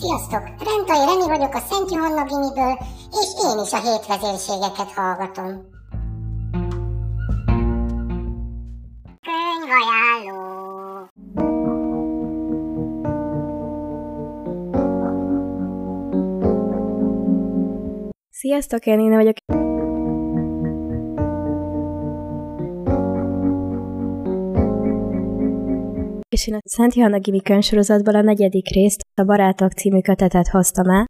Sziasztok! Rentai Reni vagyok a Szent Johanna Gimiből, és én is a hétvezérségeket hallgatom. Könyvajánló Sziasztok, én Nina vagyok. És én a Szent Johanna Gimi könyvsorozatból a negyedik részt, a Barátok című kötetet hoztam el.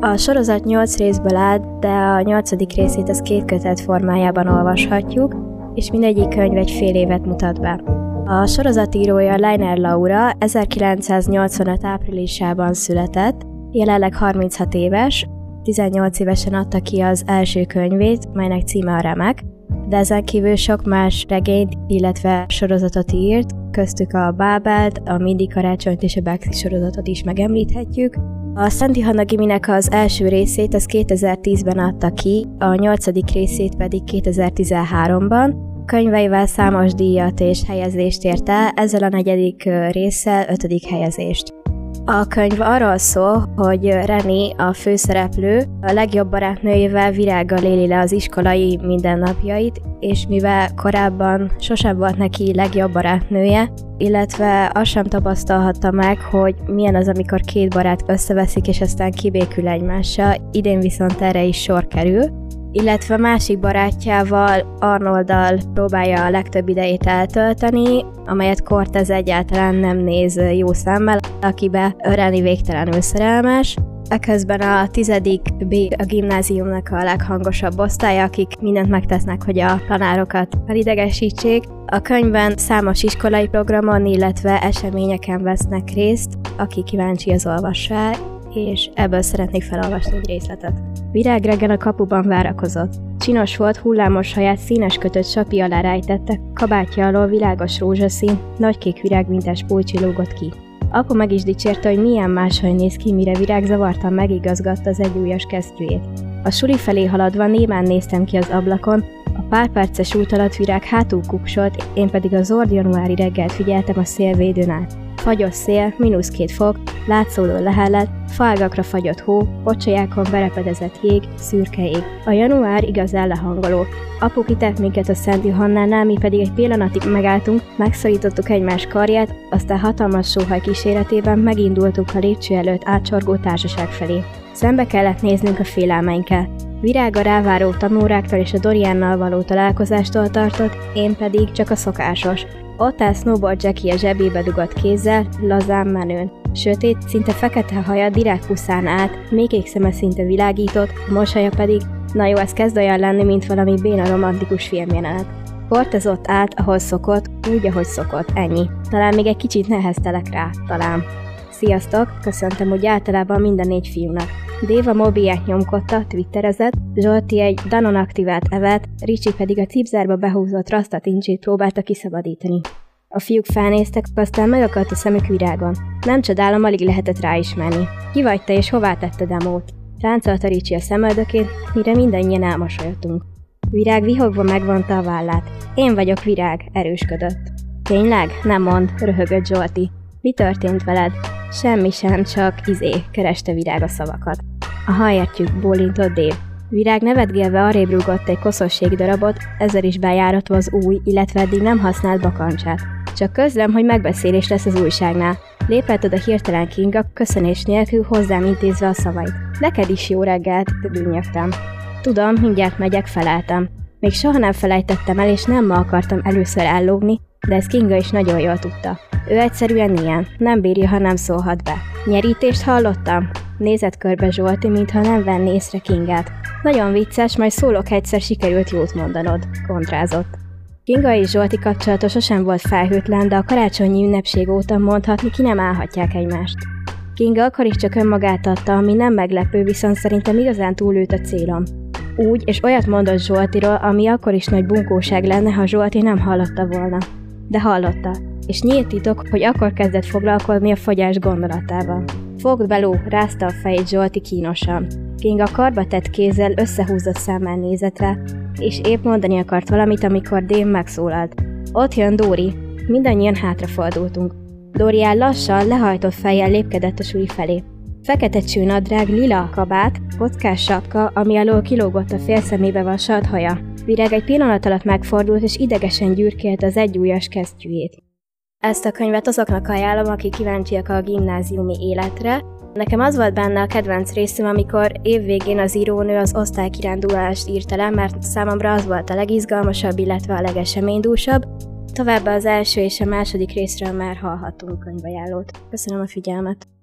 A sorozat nyolc részből áll, de a nyolcadik részét az két kötet formájában olvashatjuk, és mindegyik könyv egy fél évet mutat be. A sorozatírója Leiner Laura 1985 áprilisában született, jelenleg 36 éves, 18 évesen adta ki az első könyvét, melynek címe a Remek, de ezen kívül sok más regényt, illetve sorozatot írt, köztük a Bábelt, a Mindig Karácsonyt és a Baxi sorozatot is megemlíthetjük. A Szenti Hanna Giminek az első részét az 2010-ben adta ki, a nyolcadik részét pedig 2013-ban, könyveivel számos díjat és helyezést ért el, ezzel a negyedik résszel ötödik helyezést. A könyv arról szól, hogy Reni, a főszereplő, a legjobb barátnőjével virággal éli le az iskolai mindennapjait, és mivel korábban sosem volt neki legjobb barátnője, illetve azt sem tapasztalhatta meg, hogy milyen az, amikor két barát összeveszik, és aztán kibékül egymással, idén viszont erre is sor kerül, illetve másik barátjával, Arnoldal próbálja a legtöbb idejét eltölteni, amelyet Cortez egyáltalán nem néz jó szemmel, akibe Reni végtelenül szerelmes. Eközben a tizedik B a gimnáziumnak a leghangosabb osztálya, akik mindent megtesznek, hogy a tanárokat felidegesítsék. A könyvben számos iskolai programon, illetve eseményeken vesznek részt, aki kíváncsi az olvassa és ebből szeretnék felolvasni egy részletet. Virág reggel a kapuban várakozott. Csinos volt, hullámos haját színes kötött sapi alá rejtette, kabátja alól világos rózsaszín, nagykék virágmintás pulcsi lógott ki. Apu meg is dicsérte, hogy milyen máshogy néz ki, mire virág zavartan megigazgatta az egyújas kesztyűjét. A suli felé haladva némán néztem ki az ablakon, a pár perces út alatt virág hátul kuksolt, én pedig a zord januári reggelt figyeltem a szélvédőn át. Fagyos szél, mínusz két fok, látszóló lehellet, falgakra fagyott hó, pocsajákon berepedezett jég, szürke ég. A január igazán lehangoló. Apu kitett minket a Szent Johannánál, mi pedig egy pillanatig megálltunk, megszorítottuk egymás karját, aztán hatalmas sóhaj kíséretében megindultunk a lépcső előtt átsorgó társaság felé. Szembe kellett néznünk a félelmeinkkel. Virág a ráváró tanóráktól és a Doriannal való találkozástól tartott, én pedig csak a szokásos. Ott áll Snowboard Jackie a zsebébe dugott kézzel, lazán menőn. Sötét, szinte fekete haja direkt puszán még szeme szinte világított, a mosaja pedig, na jó, ez kezd olyan lenni, mint valami béna romantikus filmjelenet. Port ott át, ahol szokott, úgy, ahogy szokott, ennyi. Talán még egy kicsit neheztelek rá, talán. Sziasztok, köszöntem úgy általában minden négy fiúnak. Déva mobilját nyomkodta, twitterezett, Zsolti egy Danon aktivált evet, Ricsi pedig a cipzárba behúzott rasztat incsét próbálta kiszabadítani. A fiúk felnéztek, aztán megakadt a szemük virágon. Nem csodálom, alig lehetett ráismerni. Ki vagy te és hová tette demót? Ráncolta Ricsi a szemöldökét, mire mindannyian elmosolyodtunk. Virág vihogva megvonta a vállát. Én vagyok Virág, erősködött. Tényleg? Nem mond, röhögött Zsolti. Mi történt veled? Semmi sem, csak izé, kereste Virág a szavakat. Aha, értjük, bólintott Dév. Virág nevetgélve arrébb rúgott egy koszos darabot, ezzel is bejáratva az új, illetve eddig nem használt bakancsát. Csak közlem, hogy megbeszélés lesz az újságnál. Lépett oda hirtelen Kinga, köszönés nélkül hozzám intézve a szavait. Neked is jó reggelt, dünnyögtem. Tudom, mindjárt megyek, feleltem. Még soha nem felejtettem el, és nem ma akartam először ellógni, de ez Kinga is nagyon jól tudta. Ő egyszerűen ilyen, nem bírja, ha nem szólhat be. Nyerítést hallottam? Nézett körbe Zsolti, mintha nem venné észre Kingát. Nagyon vicces, majd szólok egyszer sikerült jót mondanod, kontrázott. Kinga és Zsolti kapcsolata sosem volt felhőtlen, de a karácsonyi ünnepség óta mondhatni ki nem állhatják egymást. Kinga akkor is csak önmagát adta, ami nem meglepő, viszont szerintem igazán túlült a célom. Úgy és olyat mondott Zsoltiról, ami akkor is nagy bunkóság lenne, ha Zsolti nem hallotta volna. De hallotta, és nyílt titok, hogy akkor kezdett foglalkozni a fogyás gondolatával. Fogd beló, rázta a fejét Zsolti kínosan. King a karba tett kézzel összehúzott szemmel nézett rá, és épp mondani akart valamit, amikor Dém megszólalt. Ott jön Dóri. Mindannyian hátrafordultunk. Dórián lassan, lehajtott fejjel lépkedett a suli felé. Fekete csőnadrág, lila kabát, kockás sapka, ami alól kilógott a félszemébe vasalt haja. Virág egy pillanat alatt megfordult, és idegesen gyűrkélt az egyújas kesztyűjét. Ezt a könyvet azoknak ajánlom, akik kíváncsiak a gimnáziumi életre. Nekem az volt benne a kedvenc részem, amikor évvégén az írónő az osztálykirándulást írta le, mert számomra az volt a legizgalmasabb, illetve a legeseménydúsabb. Továbbá az első és a második részről már hallhattunk könyvajánlót. Köszönöm a figyelmet!